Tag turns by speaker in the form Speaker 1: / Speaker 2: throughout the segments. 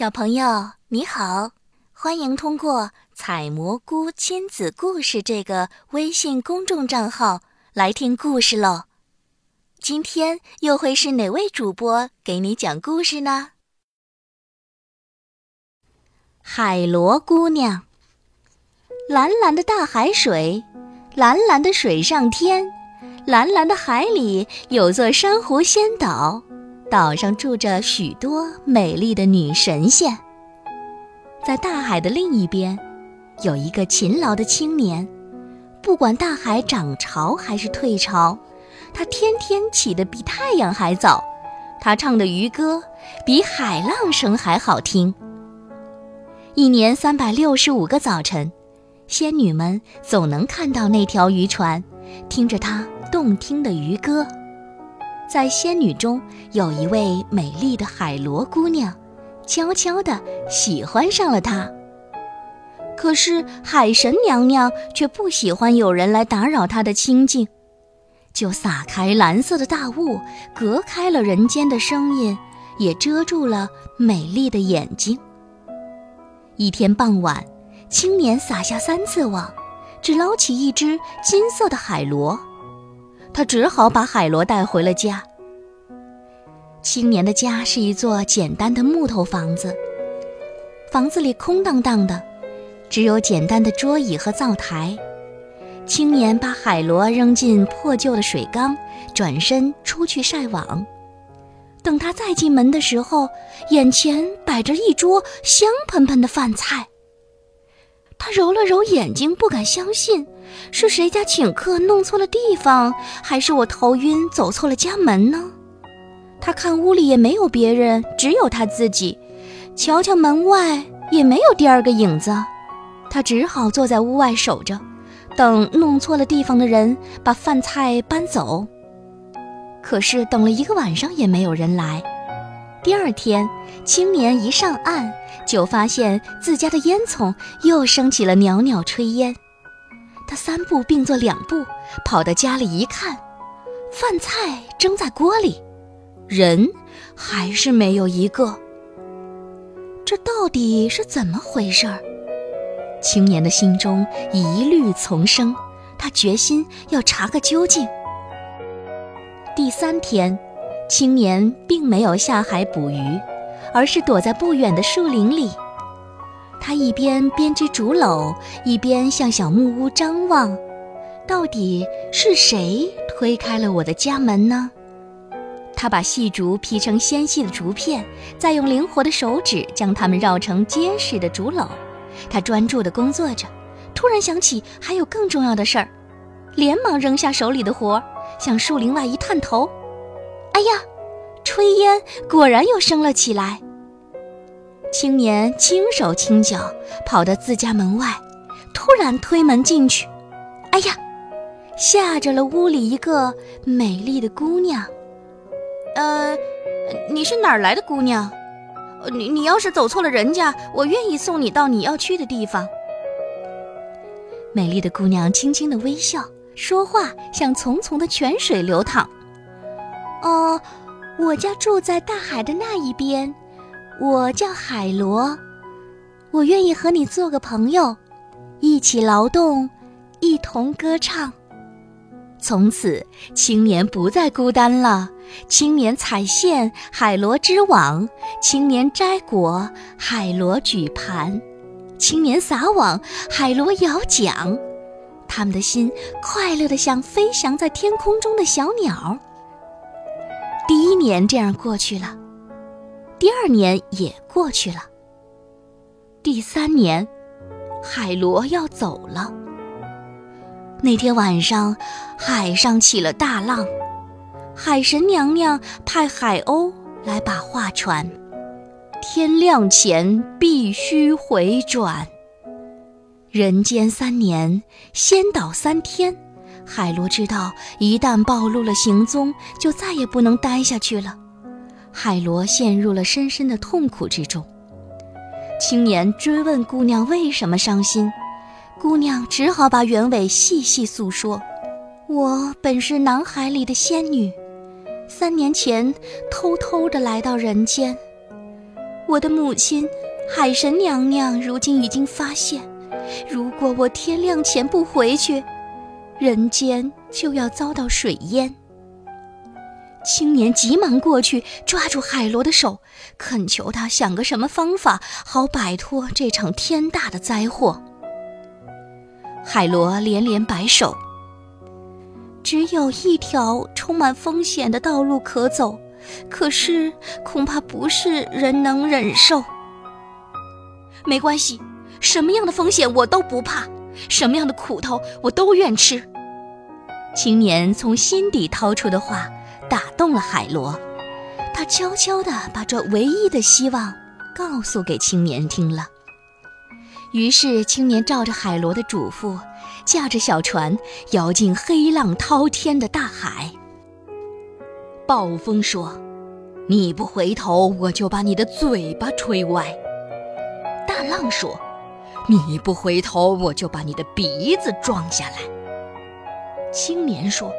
Speaker 1: 小朋友你好，欢迎通过“采蘑菇亲子故事”这个微信公众账号来听故事喽。今天又会是哪位主播给你讲故事呢？海螺姑娘，蓝蓝的大海水，蓝蓝的水上天，蓝蓝的海里有座珊瑚仙岛。岛上住着许多美丽的女神仙。在大海的另一边，有一个勤劳的青年，不管大海涨潮还是退潮，他天天起得比太阳还早。他唱的渔歌比海浪声还好听。一年三百六十五个早晨，仙女们总能看到那条渔船，听着它动听的渔歌。在仙女中有一位美丽的海螺姑娘，悄悄地喜欢上了他。可是海神娘娘却不喜欢有人来打扰她的清静，就撒开蓝色的大雾，隔开了人间的声音，也遮住了美丽的眼睛。一天傍晚，青年撒下三次网，只捞起一只金色的海螺。他只好把海螺带回了家。青年的家是一座简单的木头房子，房子里空荡荡的，只有简单的桌椅和灶台。青年把海螺扔进破旧的水缸，转身出去晒网。等他再进门的时候，眼前摆着一桌香喷喷的饭菜。他揉了揉眼睛，不敢相信，是谁家请客弄错了地方，还是我头晕走错了家门呢？他看屋里也没有别人，只有他自己。瞧瞧门外也没有第二个影子，他只好坐在屋外守着，等弄错了地方的人把饭菜搬走。可是等了一个晚上也没有人来。第二天，青年一上岸。就发现自家的烟囱又升起了袅袅炊烟，他三步并作两步跑到家里一看，饭菜蒸在锅里，人还是没有一个。这到底是怎么回事儿？青年的心中疑虑丛生，他决心要查个究竟。第三天，青年并没有下海捕鱼。而是躲在不远的树林里，他一边编织竹篓，一边向小木屋张望。到底是谁推开了我的家门呢？他把细竹劈成纤细的竹片，再用灵活的手指将它们绕成结实的竹篓。他专注地工作着，突然想起还有更重要的事儿，连忙扔下手里的活，向树林外一探头。哎呀！炊烟果然又升了起来。青年轻手轻脚跑到自家门外，突然推门进去，哎呀，吓着了屋里一个美丽的姑娘。呃，你是哪儿来的姑娘？你你要是走错了人家，我愿意送你到你要去的地方。美丽的姑娘轻轻的微笑，说话像淙淙的泉水流淌。哦。我家住在大海的那一边，我叫海螺，我愿意和你做个朋友，一起劳动，一同歌唱。从此，青年不再孤单了。青年采线，海螺织网；青年摘果，海螺举盘；青年撒网，海螺摇桨。他们的心快乐的像飞翔在天空中的小鸟。第一年这样过去了，第二年也过去了。第三年，海螺要走了。那天晚上，海上起了大浪，海神娘娘派海鸥来把话传：天亮前必须回转。人间三年，仙岛三天。海螺知道，一旦暴露了行踪，就再也不能待下去了。海螺陷入了深深的痛苦之中。青年追问姑娘为什么伤心，姑娘只好把原委细细诉说：“我本是南海里的仙女，三年前偷偷的来到人间。我的母亲海神娘娘如今已经发现，如果我天亮前不回去，人间就要遭到水淹。青年急忙过去抓住海螺的手，恳求他想个什么方法，好摆脱这场天大的灾祸。海螺连连摆手：“只有一条充满风险的道路可走，可是恐怕不是人能忍受。”没关系，什么样的风险我都不怕，什么样的苦头我都愿吃。青年从心底掏出的话。打动了海螺，他悄悄地把这唯一的希望告诉给青年听了。于是，青年照着海螺的嘱咐，驾着小船摇进黑浪滔天的大海。暴风说：“你不回头，我就把你的嘴巴吹歪。”大浪说：“你不回头，我就把你的鼻子撞下来。”青年说。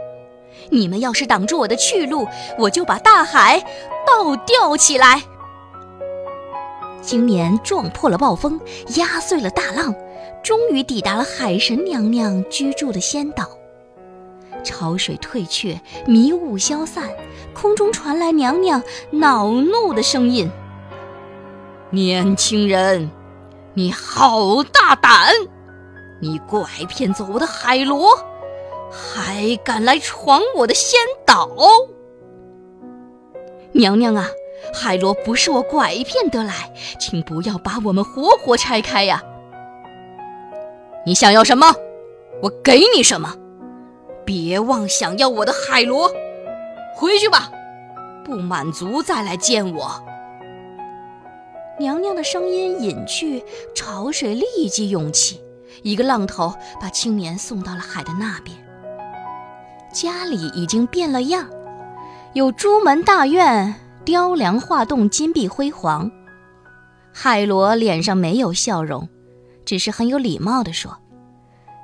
Speaker 1: 你们要是挡住我的去路，我就把大海倒吊起来。青年撞破了暴风，压碎了大浪，终于抵达了海神娘娘居住的仙岛。潮水退却，迷雾消散，空中传来娘娘恼怒的声音：“年轻人，你好大胆！你拐骗走我的海螺！”还敢来闯我的仙岛！娘娘啊，海螺不是我拐骗得来，请不要把我们活活拆开呀！你想要什么，我给你什么，别妄想要我的海螺！回去吧，不满足再来见我。娘娘的声音隐去，潮水立即涌起，一个浪头把青年送到了海的那边。家里已经变了样，有朱门大院，雕梁画栋，金碧辉煌。海螺脸上没有笑容，只是很有礼貌地说：“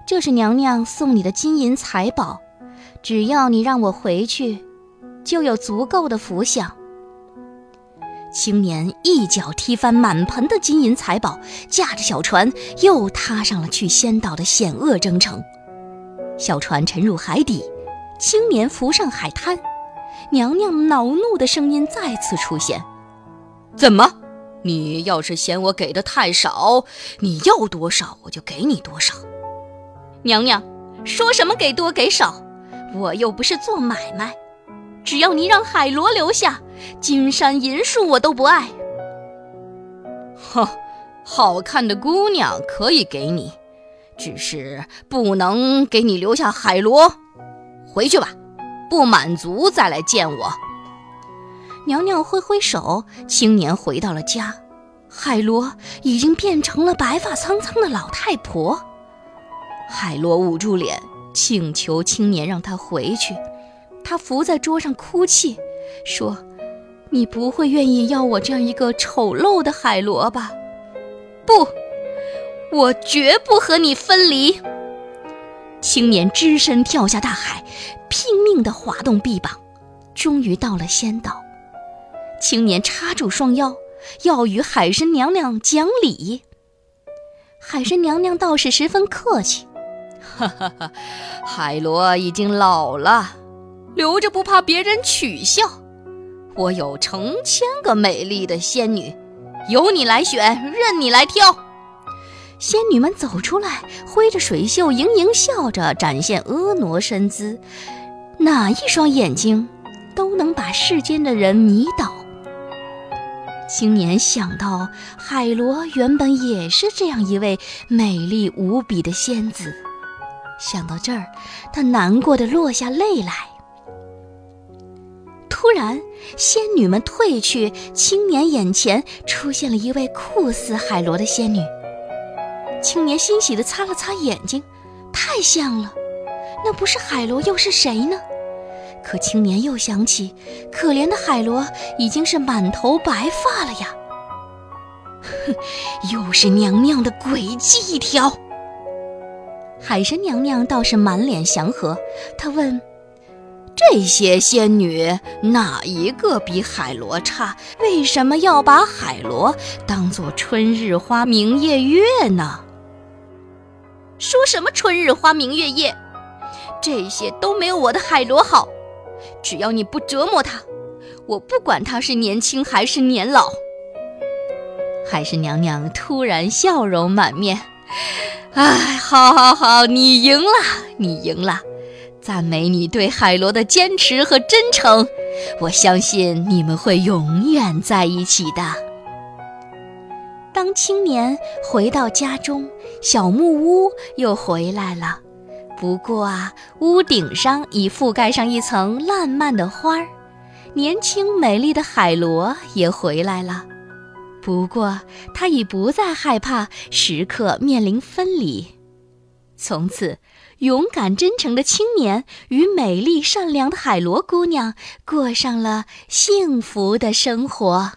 Speaker 1: 这是娘娘送你的金银财宝，只要你让我回去，就有足够的福享。”青年一脚踢翻满盆的金银财宝，驾着小船又踏上了去仙岛的险恶征程。小船沉入海底。青年浮上海滩，娘娘恼怒的声音再次出现：“怎么？你要是嫌我给的太少，你要多少我就给你多少。”娘娘说什么给多给少？我又不是做买卖，只要你让海螺留下，金山银树我都不爱。哼，好看的姑娘可以给你，只是不能给你留下海螺。回去吧，不满足再来见我。娘娘挥挥手，青年回到了家。海螺已经变成了白发苍苍的老太婆。海螺捂住脸，请求青年让他回去。他伏在桌上哭泣，说：“你不会愿意要我这样一个丑陋的海螺吧？”“不，我绝不和你分离。”青年只身跳下大海，拼命地划动臂膀，终于到了仙岛。青年插住双腰，要与海神娘娘讲理。海神娘娘倒是十分客气：“哈哈哈，海螺已经老了，留着不怕别人取笑。我有成千个美丽的仙女，由你来选，任你来挑。”仙女们走出来，挥着水袖，盈盈笑着，展现婀娜身姿。哪一双眼睛，都能把世间的人迷倒。青年想到海螺原本也是这样一位美丽无比的仙子，想到这儿，他难过的落下泪来。突然，仙女们退去，青年眼前出现了一位酷似海螺的仙女。青年欣喜地擦了擦眼睛，太像了，那不是海螺又是谁呢？可青年又想起，可怜的海螺已经是满头白发了呀。哼，又是娘娘的诡计一条。海神娘娘倒是满脸祥和，她问：“这些仙女哪一个比海螺差？为什么要把海螺当做春日花明夜月呢？
Speaker 2: 说什么春日花明月夜？这些都没有我的海螺好。只要你不折磨它，我不管它是年轻还是年老。
Speaker 1: 海神娘娘突然笑容满面，哎，好，好，好，你赢了，你赢了！赞美你对海螺的坚持和真诚，我相信你们会永远在一起的。当青年回到家中，小木屋又回来了，不过啊，屋顶上已覆盖上一层烂漫的花儿，年轻美丽的海螺也回来了。不过，他已不再害怕时刻面临分离。从此，勇敢真诚的青年与美丽善良的海螺姑娘过上了幸福的生活。